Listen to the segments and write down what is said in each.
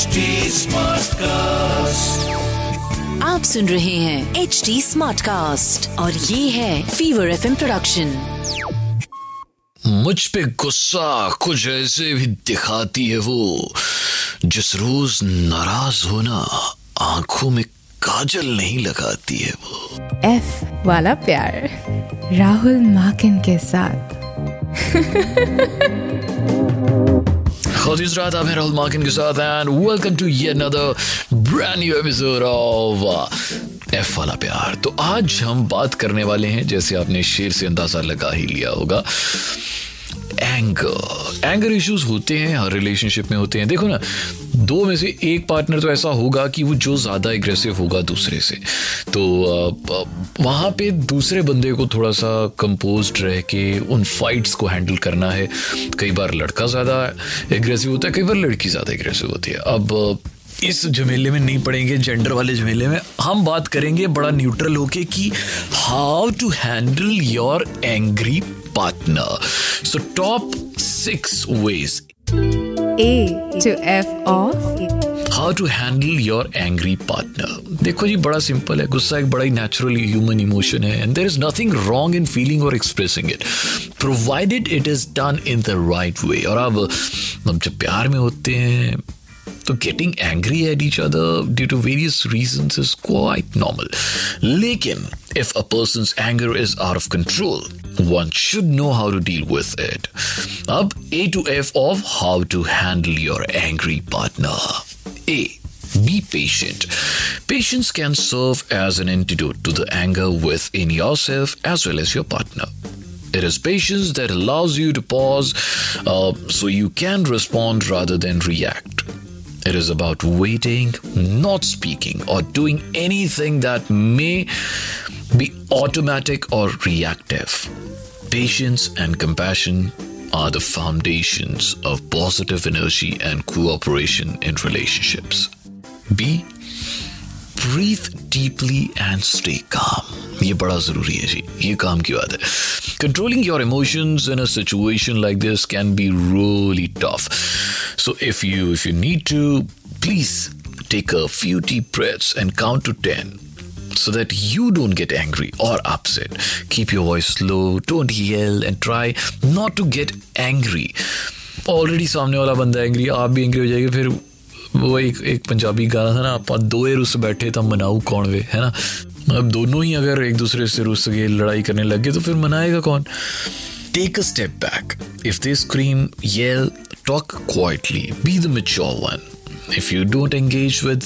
HD Smartcast. आप सुन रहे हैं एच डी स्मार्ट कास्ट और ये है फीवर एफ़ प्रोडक्शन मुझ पे गुस्सा कुछ ऐसे भी दिखाती है वो जिस रोज नाराज़ होना आँखों में काजल नहीं लगाती है वो। एफ़ वाला प्यार राहुल माकिन के साथ। खातिज रात आप हैं राहुल मार्किन के साथ एंड वेलकम टू ये another brand new episode of F वाला प्यार तो आज हम बात करने वाले हैं, जैसे आपने शेर से अंदाज़ा लगा ही लिया होगा। एंगर एंगर इश्यूज़ होते हैं, हर रिलेशनशिप में होते हैं। देखो ना, दो में से एक पार्टनर तो ऐसा होगा कि वो जो ज़्यादा एग्रेसिव होगा दूसरे से। तो वहाँ पे दूसरे बंदे को थोड़ा सा कंपोज रह के उन फाइट्स को हैंडल करना है। कई बार लड़का ज़्यादा एग्रेसिव होता है, कई बार लड़की ज़्यादा एग्रेसिव होती है। अब इस झमेले में नहीं पड़ेंगे जेंडर वाले झमेले में। हम बात करेंगे बड़ा न्यूट्रल होके कि how to handle your angry partner so top six ways A to F of how to handle your angry partner देखो जी बड़ा सिंपल है गुस्सा एक बड़ा ही नेचुरल ह्यूमन इमोशन है and there is nothing wrong in feeling और expressing it provided it is done in the right way और अब हम जब प्यार में होते हैं तो getting angry at each other due to various reasons is quite normal. लेकिन if a person's anger is out of control, one should know how to deal with it. अब A to F of how to handle your angry partner. A. Be patient. Patience can serve as an antidote to the anger within yourself as well as your partner. It is patience that allows you to pause uh, so you can respond rather than react. It is about waiting, not speaking, or doing anything that may be automatic or reactive. Patience and compassion are the foundations of positive energy and cooperation in relationships. B. Breathe deeply and stay calm. ये बड़ा ज़रूरी है जी ये काम की बात है controlling your emotions in a situation like this can be really tough so if you if you need to please take a few deep breaths and count to 10 so that you don't get angry or upset. Keep your voice low, don't yell, and try not to get angry. Already सामने वाला बंदा angry आप भी angry हो जाएँगे फिर वो एक एक पंजाबी गाना था ना, आप दोए रुस बैठे तो मनाऊ कौन वे? है ना? अब दोनों ही अगर एक दूसरे से रुस गए लड़ाई करने लग गए तो फिर मनाएगा कौन? Take a step back if they scream yell talk quietly be the mature one. If you don't engage with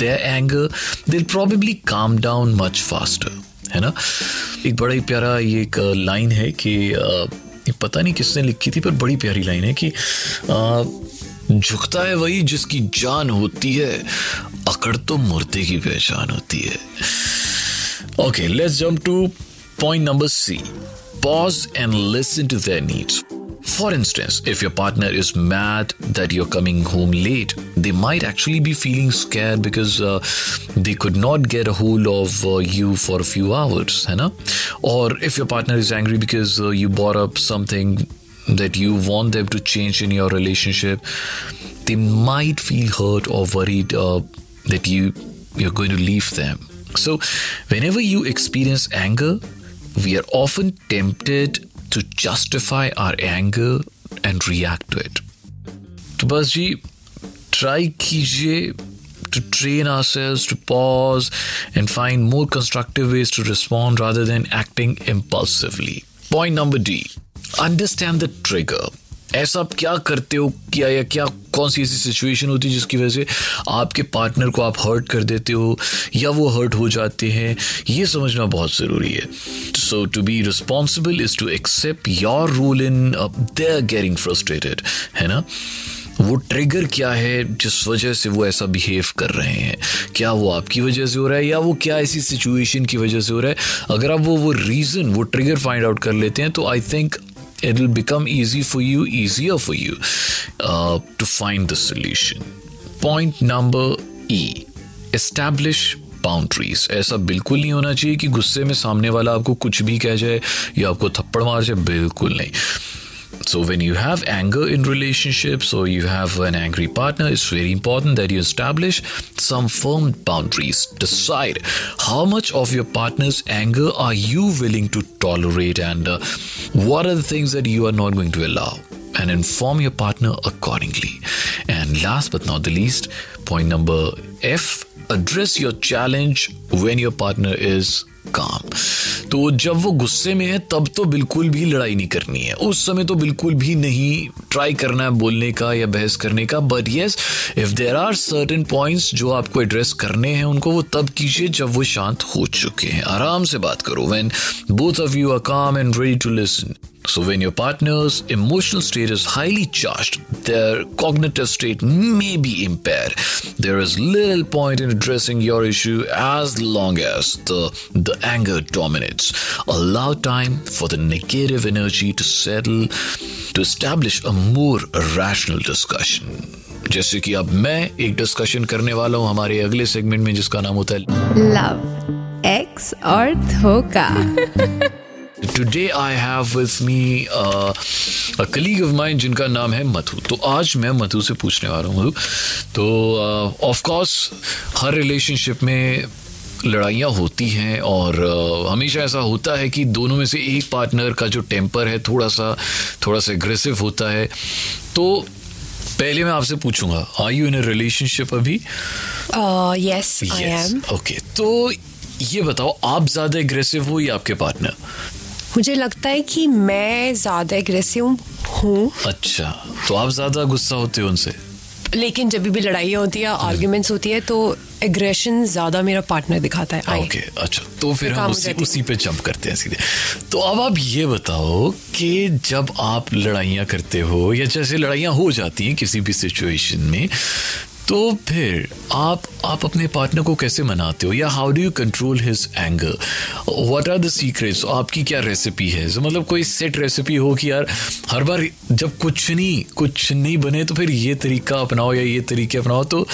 their anger, they'll probably calm down much faster. है ना? एक बड़ा ही प्यारा ये एक लाइन है कि ये पता नहीं किसने लिखी थी, पर बड़ी प्यारी लाइन है कि झुकता है वही जिसकी जान होती है अकड़ तो मुर्दे की पहचान होती है okay let's jump to point number C to their needs. For instance, if your partner is mad that you're coming home late, they might actually be feeling scared because uh, they could not get a hold of uh, you for a few hours, है ना? If your partner is angry because uh, you brought up something that you want them to change in your relationship, they might feel hurt or worried uh, that you you're going to leave them. So, whenever you experience anger, we are often tempted to justify our anger and react to it. तो बस जी try कीजिए to train ourselves to pause and find more constructive ways to respond rather than acting impulsively. Point number D understand the trigger ऐसा आप क्या करते हो? क्या या क्या, कौन सी ऐसी सिचुएशन होती है जिसकी वजह से आपके पार्टनर को आप हर्ट कर देते हो, या वो हर्ट हो जाते हैं? ये समझना बहुत ज़रूरी है। So to be responsible is to accept your role in they are getting frustrated है ना? वो ट्रिगर क्या है? जिस वजह से वो ऐसा बिहेव कर रहे हैं। क्या वो आपकी वजह से हो रहा है, या वो क्या ऐसी सिचुएशन की वजह से हो रहा है? अगर आप वो वो रीज़न वो ट्रिगर फाइंड आउट कर लेते हैं तो I think it will become easy for you, easier for you uh, to find the solution. Point number E establish boundaries ऐसा बिल्कुल नहीं होना चाहिए कि गुस्से में सामने वाला आपको कुछ भी कह जाए या आपको थप्पड़ मार जाए बिल्कुल नहीं So when you have anger in relationships or you have an angry partner, it's very important that you establish some firm boundaries. Decide how much of your partner's anger are you willing to tolerate and uh, what are the things that you are not going to allow and inform your partner accordingly. And last but not the least, point number F address your challenge when your partner is काम तो जब वो गुस्से में है, तब तो बिल्कुल भी लड़ाई नहीं करनी है। उस समय तो बिल्कुल भी नहीं ट्राई करना है बोलने का या बहस करने का but yes if there are certain points जो आपको एड्रेस करने हैं, उनको वो तब कीजिए जब वो शांत हो चुके हैं। आराम से बात करो। When both of you are calm and ready to listen So, when your partner's emotional state is highly charged, their cognitive state may be impaired. There is little point in addressing your issue as long as the, the anger dominates. Allow time for the negative energy to settle to establish a more rational discussion. जैसे कि अब मैं एक discussion करने वाला हूँ हमारे अगले सेगमेंट में जिसका नाम होता है लव एक्स और धोखा today I have with me a colleague of mine जिनका नाम है मधु। तो आज मैं मधु से पूछने वाला हूँ। मधु तो ऑफ़ uh, कोर्स हर रिलेशनशिप में लड़ाइयाँ होती हैं और uh, हमेशा ऐसा होता है कि दोनों में से एक पार्टनर का जो टेम्पर है थोड़ा सा थोड़ा सा एग्रेसिव होता है। तो पहले मैं आपसे पूछूँगा are you in a relationship अभी? Uh, yes, I ओके तो ये बताओ आप ज़्यादा एग्रेसिव हो या आपके पार्टनर मुझे लगता है कि मैं ज़्यादा एग्रेसिव हूँ। अच्छा तो आप ज़्यादा गुस्सा होते हो उनसे? लेकिन जब भी लड़ाइयाँ होती है आर्ग्यूमेंट्स होती है तो एग्रेशन ज़्यादा मेरा पार्टनर दिखाता है। ओके अच्छा तो फिर हम उसी उसी पे जंप करते हैं सीधे। तो अब आप ये बताओ कि जब आप लड़ाइयाँ करते हो या जैसे लड़ाइयाँ हो जाती हैं किसी भी सिचुएशन में तो फिर आप आप अपने पार्टनर को कैसे मनाते हो? या how do you control his anger what are the secrets आपकी क्या रेसिपी है? So, मतलब कोई सेट रेसिपी हो कि यार हर बार जब कुछ नहीं कुछ नहीं बने तो फिर ये तरीका अपनाओ या ये तरीके अपनाओ तो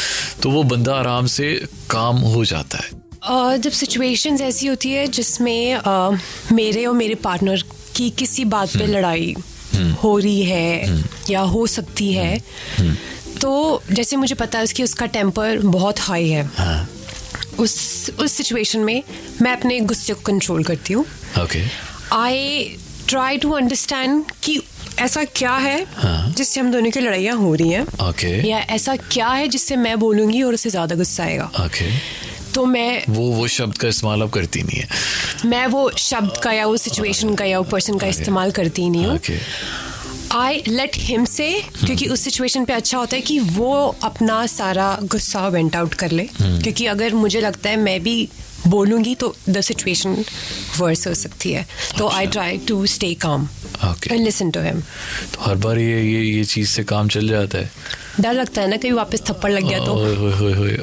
तो वो बंदा आराम से काम हो जाता है। Uh, जब सिचुएशंस ऐसी होती है जिसमें uh, मेरे और मेरे पार्टनर की किसी बात पे लड़ाई हो रही है या हो सकती है तो जैसे मुझे पता है कि उसका टेम्पर बहुत हाई है। हाँ। उस उस सिचुएशन में मैं अपने गुस्से को कंट्रोल करती हूँ। आई ट्राई टू अंडरस्टैंड कि ऐसा क्या है हाँ। जिससे हम दोनों की लड़ाइयाँ हो रही हैं। ओके या ऐसा क्या है जिससे मैं बोलूँगी और उसे ज़्यादा गुस्सा आएगा। ओके तो मैं वो वो शब्द का इस्तेमाल अब करती नहीं है। मैं वो शब्द का या वो सिचुएशन का या वो पर्सन का इस्तेमाल करती नहीं हूँ। ओके आई लेट हिम से क्योंकि उस सिचुएशन पे अच्छा होता है कि वो अपना सारा गुस्सा वेंट आउट कर ले। क्योंकि अगर मुझे लगता है मैं भी बोलूँगी तो द सिचुएशन वर्स हो सकती है। तो I try to stay calm and listen to him तो हर बार ये ये ये चीज़ से काम चल जाता है। डर लगता है ना कहीं वापस थप्पड़ लग गया तो।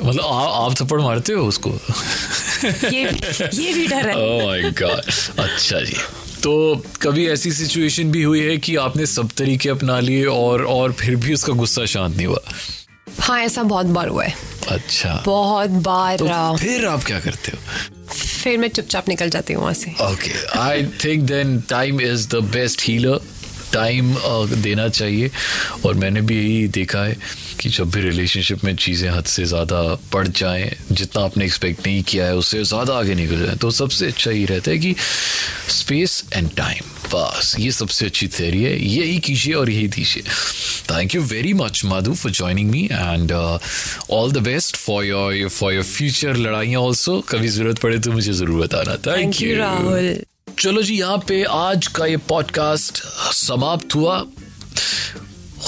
मतलब आप थप्पड़ मारते हो उसको? ये ये भी डर है। ओह माय गॉड अच्छा जी। तो कभी ऐसी सिचुएशन भी हुई है कि आपने सब तरीके अपना लिए और और फिर भी उसका गुस्सा शांत नहीं हुआ? हाँ ऐसा बहुत बार हुआ है। अच्छा। बहुत बार तो रहा। फिर आप क्या करते हो? फिर मैं चुपचाप निकल जाती हूँ वहाँ से। Okay I think then time is the best healer time देना चाहिए। और मैंने भी यही देखा है कि जब भी रिलेशनशिप में चीज़ें हद से ज़्यादा बढ़ जाएँ जितना आपने एक्सपेक्ट नहीं किया है उससे ज़्यादा आगे निकल जाए तो सबसे अच्छा ये रहता है कि स्पेस एंड टाइम बस ये सबसे अच्छी थेरी है। यही कीजिए और यही दीजिए। Thank you very much Madhu for joining me and all the best for your for your future लड़ाइयाँ ऑल्सो कभी ज़रूरत पड़े तो मुझे ज़रूर बताना। Thank you Rahul. चलो जी, यहाँ पे आज का ये पॉडकास्ट समाप्त हुआ।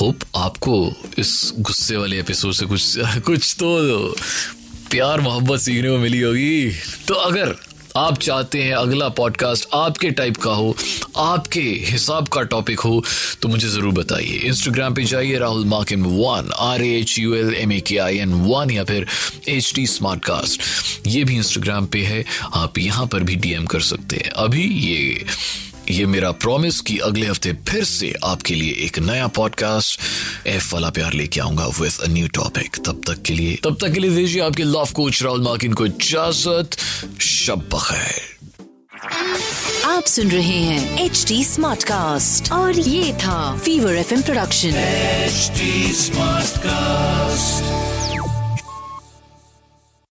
होप आपको इस गुस्से वाले एपिसोड से कुछ कुछ तो प्यार मोहब्बत सीखने को मिली होगी। तो अगर आप चाहते हैं अगला पॉडकास्ट आपके टाइप का हो, आपके हिसाब का टॉपिक हो तो मुझे ज़रूर बताइए। इंस्टाग्राम पे जाइए, Rahul Markan one R H U L M A K I N one या फिर एच डी स्मार्ट कास्ट ये भी इंस्टाग्राम पे है, आप यहाँ पर भी डीएम कर सकते हैं। अभी ये ये मेरा प्रॉमिस कि अगले हफ़्ते फिर से आपके लिए एक नया पॉडकास्ट एफ़ वाला प्यार लेके आऊँगा विद अ न्यू टॉपिक तब तक के लिए तब तक के लिए दीजिए आपके लव कोच राहुल मार्किन को इजाज़त। शब बखैर आप सुन रहे हैं एच डी स्मार्ट कास्ट और ये था Fever FM production HD Smartcast.